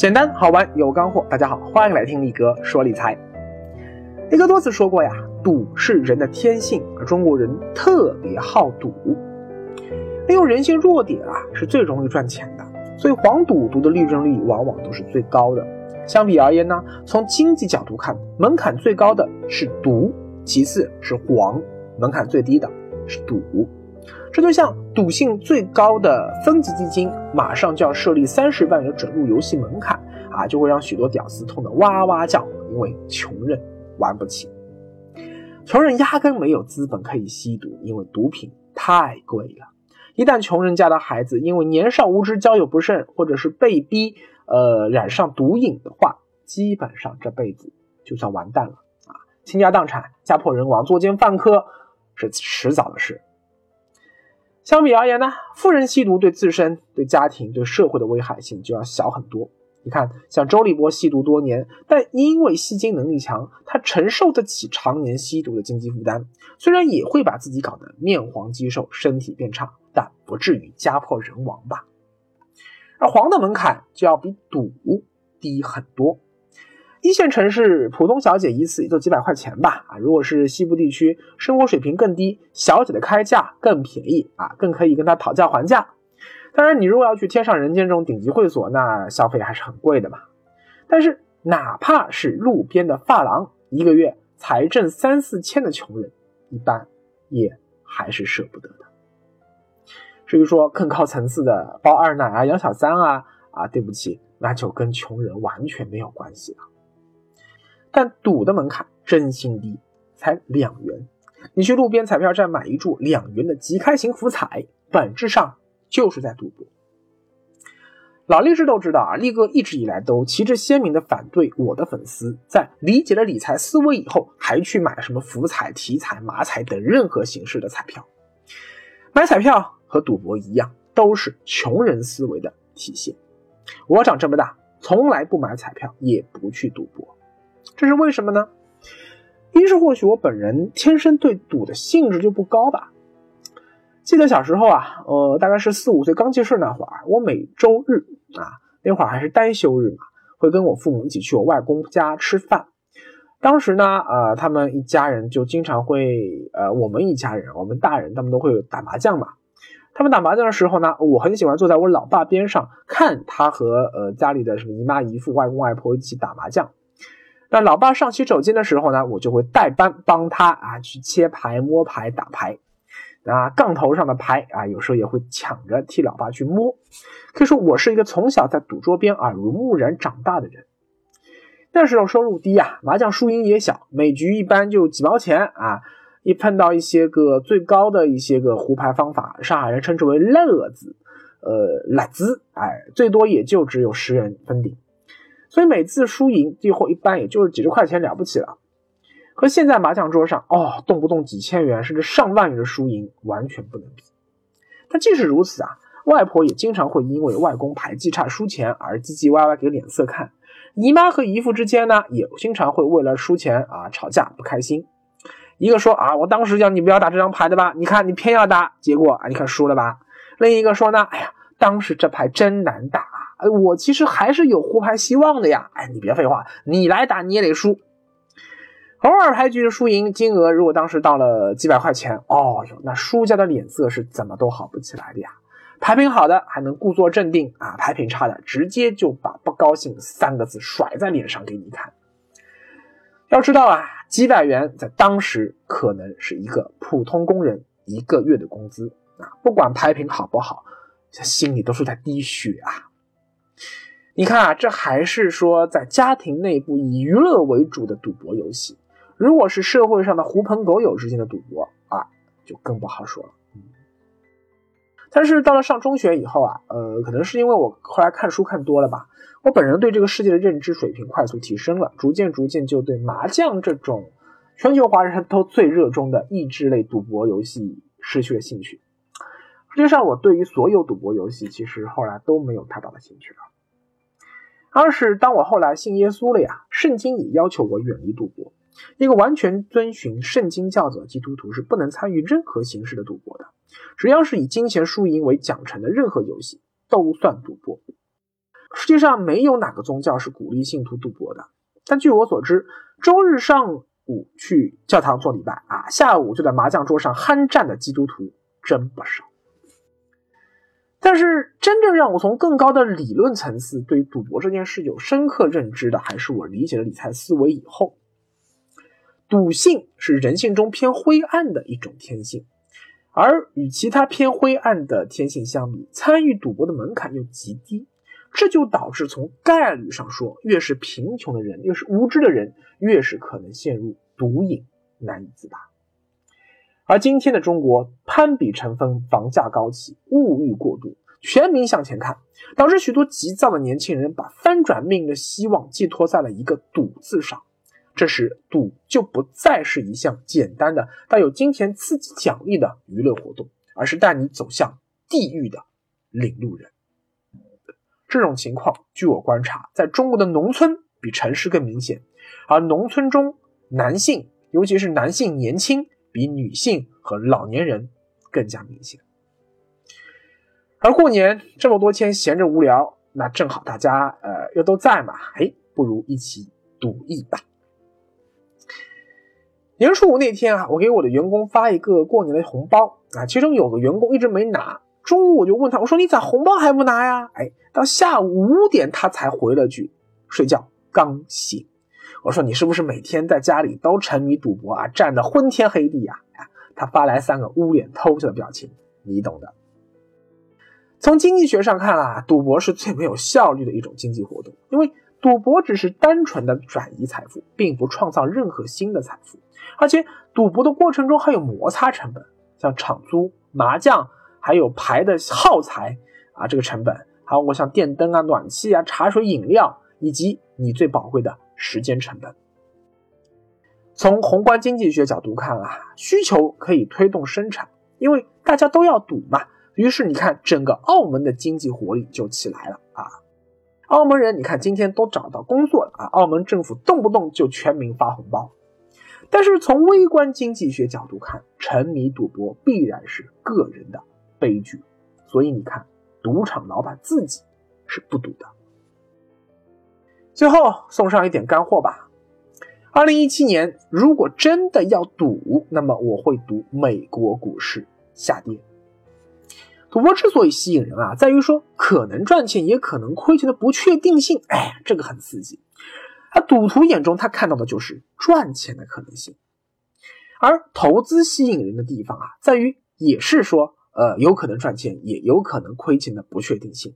简单好玩有干货，大家好，欢迎来听力哥说理财。力哥多次说过呀，赌是人的天性，而中国人特别好赌。利用人性弱点啊，是最容易赚钱的，所以黄赌毒的利润率往往都是最高的。相比而言呢，从经济角度看，门槛最高的是毒，其次是黄，门槛最低的是赌。这就像赌性最高的分级基金马上就要设立三十万元准入游戏门槛啊，就会让许多屌丝痛得哇哇叫，因为穷人玩不起。穷人压根没有资本可以吸毒，因为毒品太贵了。一旦穷人家的孩子因为年少无知、交友不慎，或者是被逼呃染上毒瘾的话，基本上这辈子就算完蛋了啊，倾家荡产、家破人亡、作奸犯科是迟早的事。相比而言呢，富人吸毒对自身、对家庭、对社会的危害性就要小很多。你看，像周立波吸毒多年，但因为吸金能力强，他承受得起常年吸毒的经济负担。虽然也会把自己搞得面黄肌瘦、身体变差，但不至于家破人亡吧？而黄的门槛就要比赌低很多。一线城市普通小姐一次也就几百块钱吧，啊，如果是西部地区，生活水平更低，小姐的开价更便宜啊，更可以跟她讨价还价。当然，你如果要去天上人间这种顶级会所，那消费还是很贵的嘛。但是，哪怕是路边的发廊，一个月才挣三四千的穷人，一般也还是舍不得的。至于说更高层次的包二奶啊、养小三啊，啊，对不起，那就跟穷人完全没有关系了。但赌的门槛真心低，才两元。你去路边彩票站买一注两元的即开型福彩，本质上就是在赌博。老力士都知道啊，力哥一直以来都旗帜鲜明的反对我的粉丝在理解了理财思维以后，还去买什么福彩、体彩、马彩等任何形式的彩票。买彩票和赌博一样，都是穷人思维的体现。我长这么大，从来不买彩票，也不去赌博。这是为什么呢？一是或许我本人天生对赌的兴致就不高吧。记得小时候啊，呃，大概是四五岁刚记事那会儿，我每周日啊，那会儿还是单休日嘛，会跟我父母一起去我外公家吃饭。当时呢，呃，他们一家人就经常会，呃，我们一家人，我们大人他们都会打麻将嘛。他们打麻将的时候呢，我很喜欢坐在我老爸边上看他和呃家里的什么姨妈姨父、外公外婆一起打麻将。那老爸上洗手间的时候呢，我就会代班帮他啊去切牌、摸牌、打牌。啊，杠头上的牌啊，有时候也会抢着替老爸去摸。可以说，我是一个从小在赌桌边耳濡目染长大的人。那时候收入低啊，麻将输赢也小，每局一般就几毛钱啊。一碰到一些个最高的一些个胡牌方法，上海人称之为乐子，呃，懒子，哎，最多也就只有十元封顶。所以每次输赢最后一般也就是几十块钱了不起了，和现在麻将桌上哦动不动几千元甚至上万元的输赢完全不能比。但即使如此啊，外婆也经常会因为外公牌技差输钱而唧唧歪歪给脸色看，姨妈和姨父之间呢也经常会为了输钱啊吵架不开心。一个说啊我当时叫你不要打这张牌的吧，你看你偏要打，结果啊你看输了吧。另一个说呢，哎呀当时这牌真难打。哎，我其实还是有胡牌希望的呀！哎，你别废话，你来打你也得输。偶尔牌局的输赢金额，如果当时到了几百块钱，哦哟，那输家的脸色是怎么都好不起来的呀。牌品好的还能故作镇定啊，牌品差的直接就把不高兴三个字甩在脸上给你看。要知道啊，几百元在当时可能是一个普通工人一个月的工资啊，不管牌品好不好，心里都是在滴血啊。你看啊，这还是说在家庭内部以娱乐为主的赌博游戏。如果是社会上的狐朋狗友之间的赌博啊，就更不好说了。但是到了上中学以后啊，呃，可能是因为我后来看书看多了吧，我本人对这个世界的认知水平快速提升了，逐渐逐渐就对麻将这种全球华人都最热衷的益智类赌博游戏失去了兴趣。实际上，我对于所有赌博游戏其实后来都没有太大的兴趣了。二是当我后来信耶稣了呀，圣经也要求我远离赌博。一个完全遵循圣经教则的基督徒是不能参与任何形式的赌博的。只要是以金钱输赢为奖惩的任何游戏，都算赌博。世界上没有哪个宗教是鼓励信徒赌博的。但据我所知，周日上午去教堂做礼拜啊，下午就在麻将桌上酣战的基督徒真不少。但是，真正让我从更高的理论层次对赌博这件事有深刻认知的，还是我理解了理财思维以后。赌性是人性中偏灰暗的一种天性，而与其他偏灰暗的天性相比，参与赌博的门槛又极低，这就导致从概率上说，越是贫穷的人，越是无知的人，越是可能陷入毒瘾，难以自拔。而今天的中国，攀比成风，房价高企，物欲过度，全民向前看，导致许多急躁的年轻人把翻转命运的希望寄托在了一个“赌”字上。这时，赌就不再是一项简单的带有金钱刺激奖励的娱乐活动，而是带你走向地狱的领路人。这种情况，据我观察，在中国的农村比城市更明显，而农村中男性，尤其是男性年轻，比女性和老年人更加明显。而过年这么多天闲着无聊，那正好大家呃又都在嘛，哎，不如一起赌一把。年初五那天啊，我给我的员工发一个过年的红包啊，其中有个员工一直没拿。中午我就问他，我说你咋红包还不拿呀？哎，到下午五点他才回了句：睡觉刚醒。我说你是不是每天在家里都沉迷赌博啊，战得昏天黑地呀？他发来三个捂脸偷笑的表情，你懂的。从经济学上看啊，赌博是最没有效率的一种经济活动，因为赌博只是单纯的转移财富，并不创造任何新的财富。而且赌博的过程中还有摩擦成本，像场租、麻将，还有牌的耗材啊，这个成本，还有我像电灯啊、暖气啊、茶水、饮料，以及你最宝贵的时间成本。从宏观经济学角度看啊，需求可以推动生产，因为大家都要赌嘛。于是你看，整个澳门的经济活力就起来了啊！澳门人，你看今天都找到工作了啊！澳门政府动不动就全民发红包。但是从微观经济学角度看，沉迷赌博必然是个人的悲剧，所以你看，赌场老板自己是不赌的。最后送上一点干货吧。二零一七年，如果真的要赌，那么我会赌美国股市下跌。赌博之所以吸引人啊，在于说可能赚钱，也可能亏钱的不确定性，哎，这个很刺激。而赌徒眼中，他看到的就是赚钱的可能性，而投资吸引人的地方啊，在于也是说，呃，有可能赚钱，也有可能亏钱的不确定性。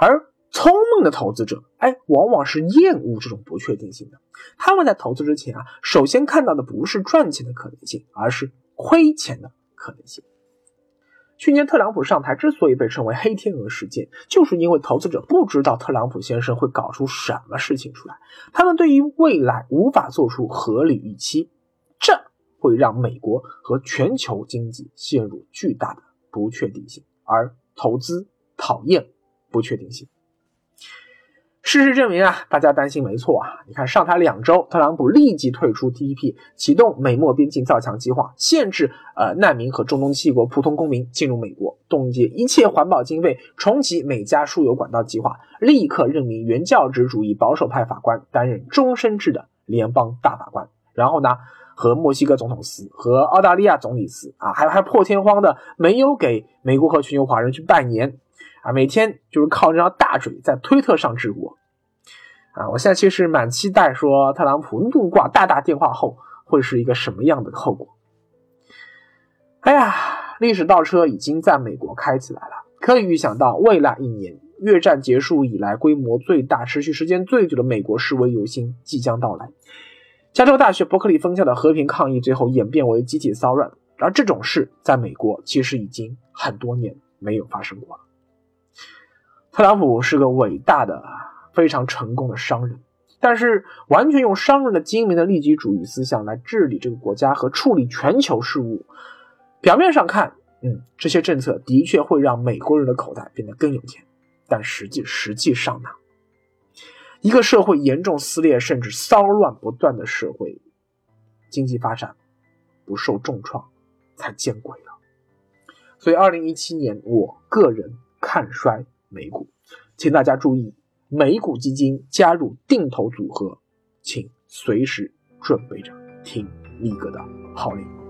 而聪明的投资者，哎，往往是厌恶这种不确定性的。他们在投资之前啊，首先看到的不是赚钱的可能性，而是亏钱的可能性。去年特朗普上台之所以被称为“黑天鹅事件”，就是因为投资者不知道特朗普先生会搞出什么事情出来，他们对于未来无法做出合理预期，这会让美国和全球经济陷入巨大的不确定性，而投资讨厌不确定性。事实证明啊，大家担心没错啊！你看上台两周，特朗普立即退出 TPP，启动美墨边境造墙计划，限制呃难民和中东七国普通公民进入美国，冻结一切环保经费，重启美加输油管道计划，立刻任命原教旨主义保守派法官担任终身制的联邦大法官，然后呢，和墨西哥总统斯和澳大利亚总理斯啊，还还破天荒的没有给美国和全球华人去拜年。啊，每天就是靠这张大嘴在推特上治国，啊，我现在其实蛮期待说特朗普怒挂大大电话后会是一个什么样的后果。哎呀，历史倒车已经在美国开起来了，可以预想到未来一年，越战结束以来规模最大、持续时间最久的美国示威游行即将到来。加州大学伯克利分校的和平抗议最后演变为集体骚乱，而这种事在美国其实已经很多年没有发生过了。特朗普是个伟大的、非常成功的商人，但是完全用商人的精明的利己主义思想来治理这个国家和处理全球事务，表面上看，嗯，这些政策的确会让美国人的口袋变得更有钱，但实际实际上呢，一个社会严重撕裂甚至骚乱不断的社会，经济发展不受重创才见鬼了。所以，二零一七年，我个人看衰。美股，请大家注意，美股基金加入定投组合，请随时准备着听力哥的号令。